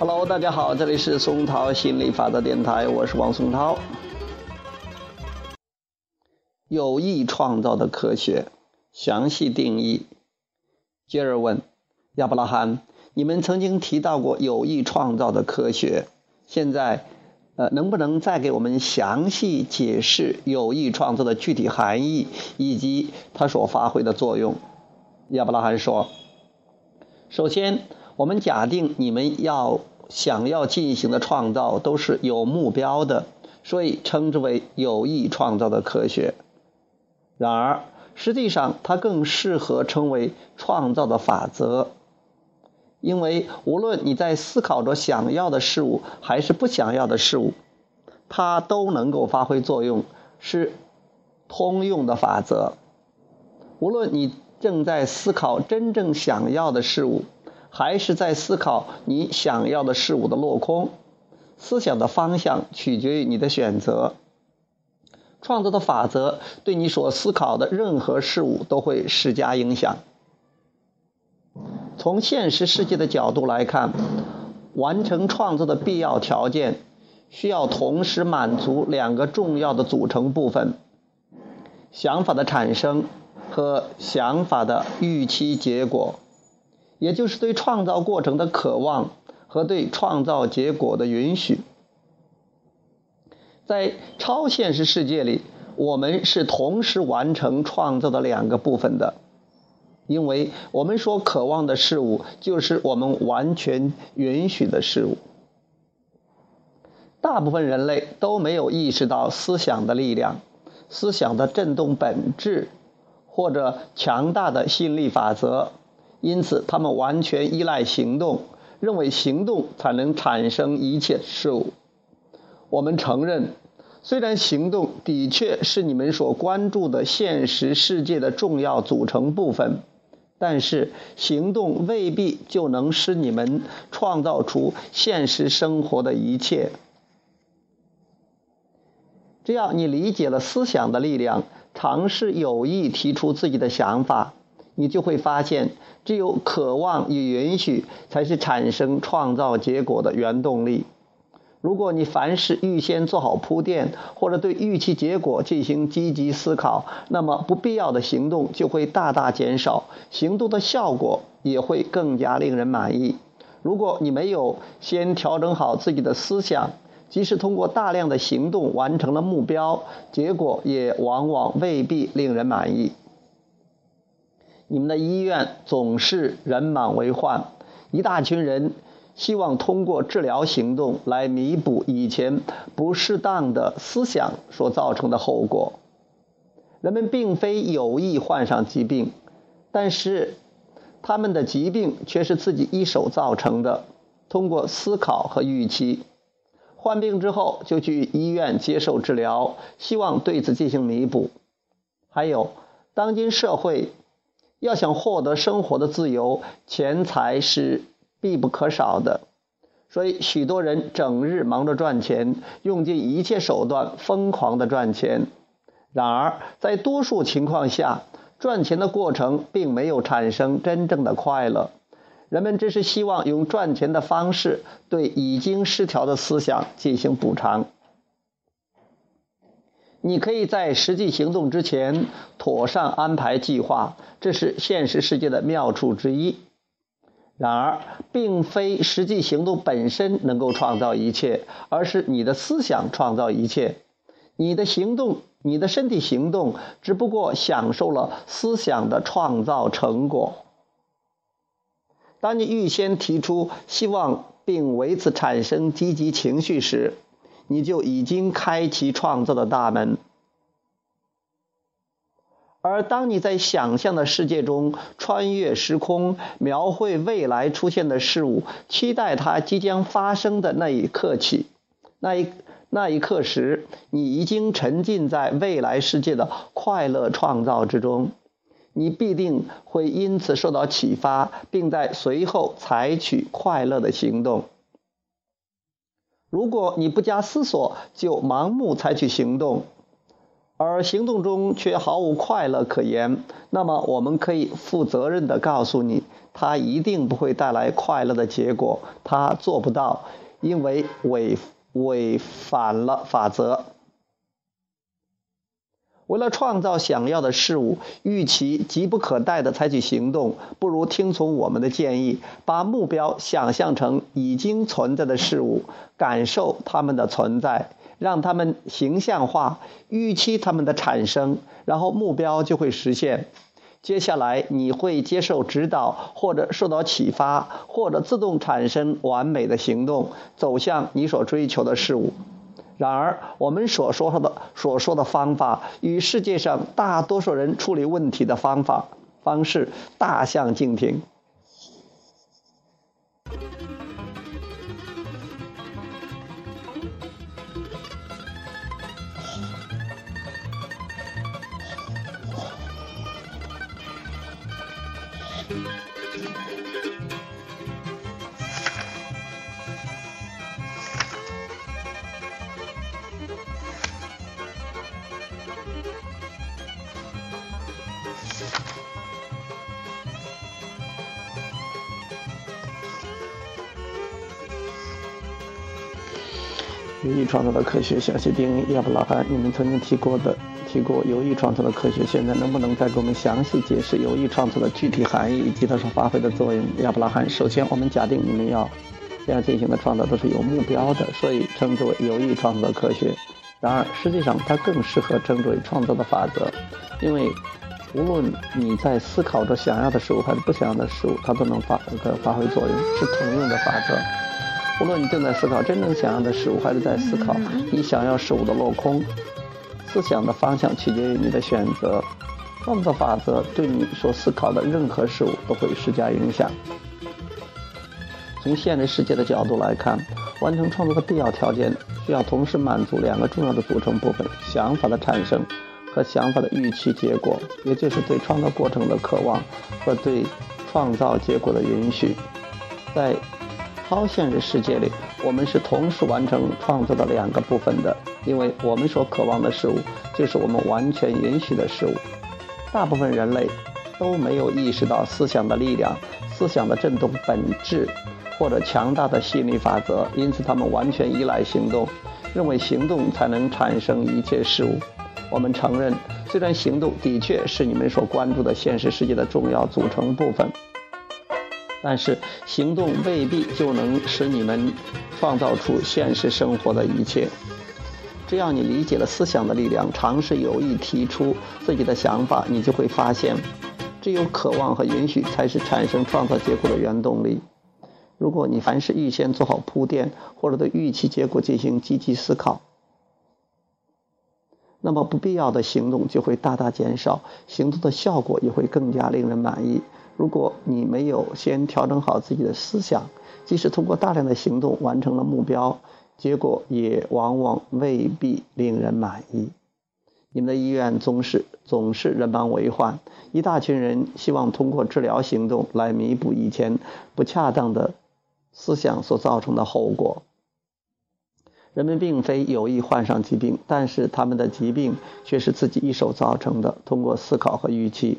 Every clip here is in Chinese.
Hello，大家好，这里是松涛心理法则电台，我是王松涛。有意创造的科学详细定义。接着问亚伯拉罕：“你们曾经提到过有意创造的科学，现在，呃，能不能再给我们详细解释有意创造的具体含义以及它所发挥的作用？”亚伯拉罕说：“首先。”我们假定你们要想要进行的创造都是有目标的，所以称之为有意创造的科学。然而，实际上它更适合称为创造的法则，因为无论你在思考着想要的事物还是不想要的事物，它都能够发挥作用，是通用的法则。无论你正在思考真正想要的事物。还是在思考你想要的事物的落空，思想的方向取决于你的选择。创造的法则对你所思考的任何事物都会施加影响。从现实世界的角度来看，完成创造的必要条件需要同时满足两个重要的组成部分：想法的产生和想法的预期结果。也就是对创造过程的渴望和对创造结果的允许。在超现实世界里，我们是同时完成创造的两个部分的，因为我们所渴望的事物就是我们完全允许的事物。大部分人类都没有意识到思想的力量、思想的振动本质或者强大的吸引力法则。因此，他们完全依赖行动，认为行动才能产生一切事物。我们承认，虽然行动的确是你们所关注的现实世界的重要组成部分，但是行动未必就能使你们创造出现实生活的一切。只要你理解了思想的力量，尝试有意提出自己的想法。你就会发现，只有渴望与允许才是产生创造结果的原动力。如果你凡事预先做好铺垫，或者对预期结果进行积极思考，那么不必要的行动就会大大减少，行动的效果也会更加令人满意。如果你没有先调整好自己的思想，即使通过大量的行动完成了目标，结果也往往未必令人满意。你们的医院总是人满为患，一大群人希望通过治疗行动来弥补以前不适当的思想所造成的后果。人们并非有意患上疾病，但是他们的疾病却是自己一手造成的。通过思考和预期，患病之后就去医院接受治疗，希望对此进行弥补。还有，当今社会。要想获得生活的自由，钱财是必不可少的，所以许多人整日忙着赚钱，用尽一切手段疯狂的赚钱。然而，在多数情况下，赚钱的过程并没有产生真正的快乐，人们只是希望用赚钱的方式对已经失调的思想进行补偿。你可以在实际行动之前妥善安排计划，这是现实世界的妙处之一。然而，并非实际行动本身能够创造一切，而是你的思想创造一切。你的行动，你的身体行动，只不过享受了思想的创造成果。当你预先提出希望并为此产生积极情绪时，你就已经开启创造的大门，而当你在想象的世界中穿越时空，描绘未来出现的事物，期待它即将发生的那一刻起，那一那一刻时，你已经沉浸在未来世界的快乐创造之中，你必定会因此受到启发，并在随后采取快乐的行动。如果你不加思索就盲目采取行动，而行动中却毫无快乐可言，那么我们可以负责任地告诉你，它一定不会带来快乐的结果，它做不到，因为违违反了法则。为了创造想要的事物，与其急不可待地采取行动，不如听从我们的建议，把目标想象成已经存在的事物，感受它们的存在，让他们形象化，预期他们的产生，然后目标就会实现。接下来你会接受指导，或者受到启发，或者自动产生完美的行动，走向你所追求的事物。然而，我们所说的所说的方法与世界上大多数人处理问题的方法方式大相径庭。有意创造的科学详细定义，亚伯拉罕，你们曾经提过的提过有意创造的科学，现在能不能再给我们详细解释有意创造的具体含义以及它所发挥的作用？亚伯拉罕，首先我们假定你们要这样进行的创造都是有目标的，所以称之为有意创造的科学。然而实际上它更适合称之为创造的法则，因为无论你在思考着想要的事物还是不想要的事物，它都能发个发挥作用，是通用的法则。无论你正在思考真正想要的事物，还是在思考你想要事物的落空，思想的方向取决于你的选择。创造法则对你所思考的任何事物都会施加影响。从现实世界的角度来看，完成创作的必要条件需要同时满足两个重要的组成部分：想法的产生和想法的预期结果，也就是对创造过程的渴望和对创造结果的允许。在超现实世界里，我们是同时完成创作的两个部分的，因为我们所渴望的事物就是我们完全允许的事物。大部分人类都没有意识到思想的力量、思想的振动本质或者强大的吸引力法则，因此他们完全依赖行动，认为行动才能产生一切事物。我们承认，虽然行动的确是你们所关注的现实世界的重要组成部分。但是行动未必就能使你们创造出现实生活的一切。只要你理解了思想的力量，尝试有意提出自己的想法，你就会发现，只有渴望和允许才是产生创造结果的原动力。如果你凡事预先做好铺垫，或者对预期结果进行积极思考，那么不必要的行动就会大大减少，行动的效果也会更加令人满意。如果你没有先调整好自己的思想，即使通过大量的行动完成了目标，结果也往往未必令人满意。你们的医院总是总是人满为患，一大群人希望通过治疗行动来弥补以前不恰当的思想所造成的后果。人们并非有意患上疾病，但是他们的疾病却是自己一手造成的。通过思考和预期。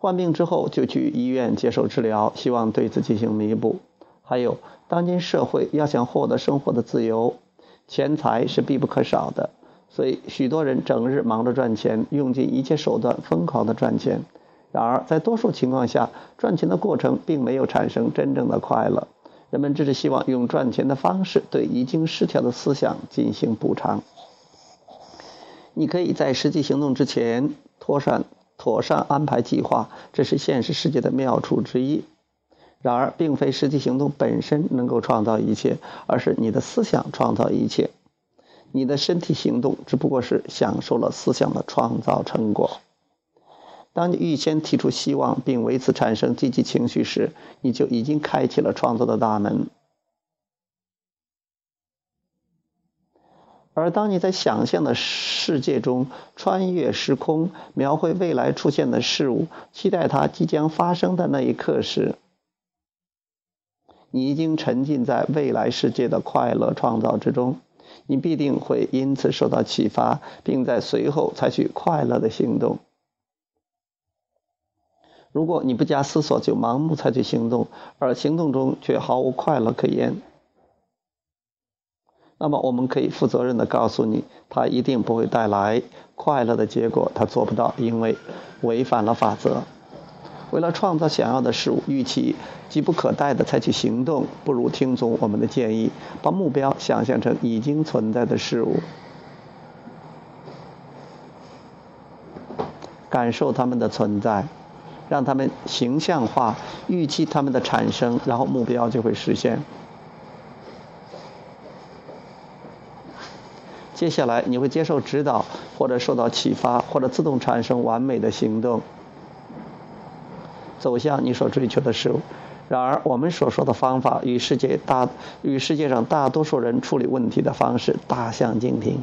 患病之后就去医院接受治疗，希望对此进行弥补。还有，当今社会要想获得生活的自由，钱财是必不可少的，所以许多人整日忙着赚钱，用尽一切手段疯狂的赚钱。然而，在多数情况下，赚钱的过程并没有产生真正的快乐。人们只是希望用赚钱的方式对已经失调的思想进行补偿。你可以在实际行动之前妥善。妥善安排计划，这是现实世界的妙处之一。然而，并非实际行动本身能够创造一切，而是你的思想创造一切。你的身体行动只不过是享受了思想的创造成果。当你预先提出希望，并为此产生积极情绪时，你就已经开启了创造的大门。而当你在想象的世界中穿越时空，描绘未来出现的事物，期待它即将发生的那一刻时，你已经沉浸在未来世界的快乐创造之中，你必定会因此受到启发，并在随后采取快乐的行动。如果你不加思索就盲目采取行动，而行动中却毫无快乐可言，那么我们可以负责任的告诉你，它一定不会带来快乐的结果，它做不到，因为违反了法则。为了创造想要的事物，与其急不可待的采取行动，不如听从我们的建议，把目标想象成已经存在的事物，感受它们的存在。让他们形象化，预期他们的产生，然后目标就会实现。接下来你会接受指导，或者受到启发，或者自动产生完美的行动，走向你所追求的事物。然而，我们所说的方法与世界大与世界上大多数人处理问题的方式大相径庭。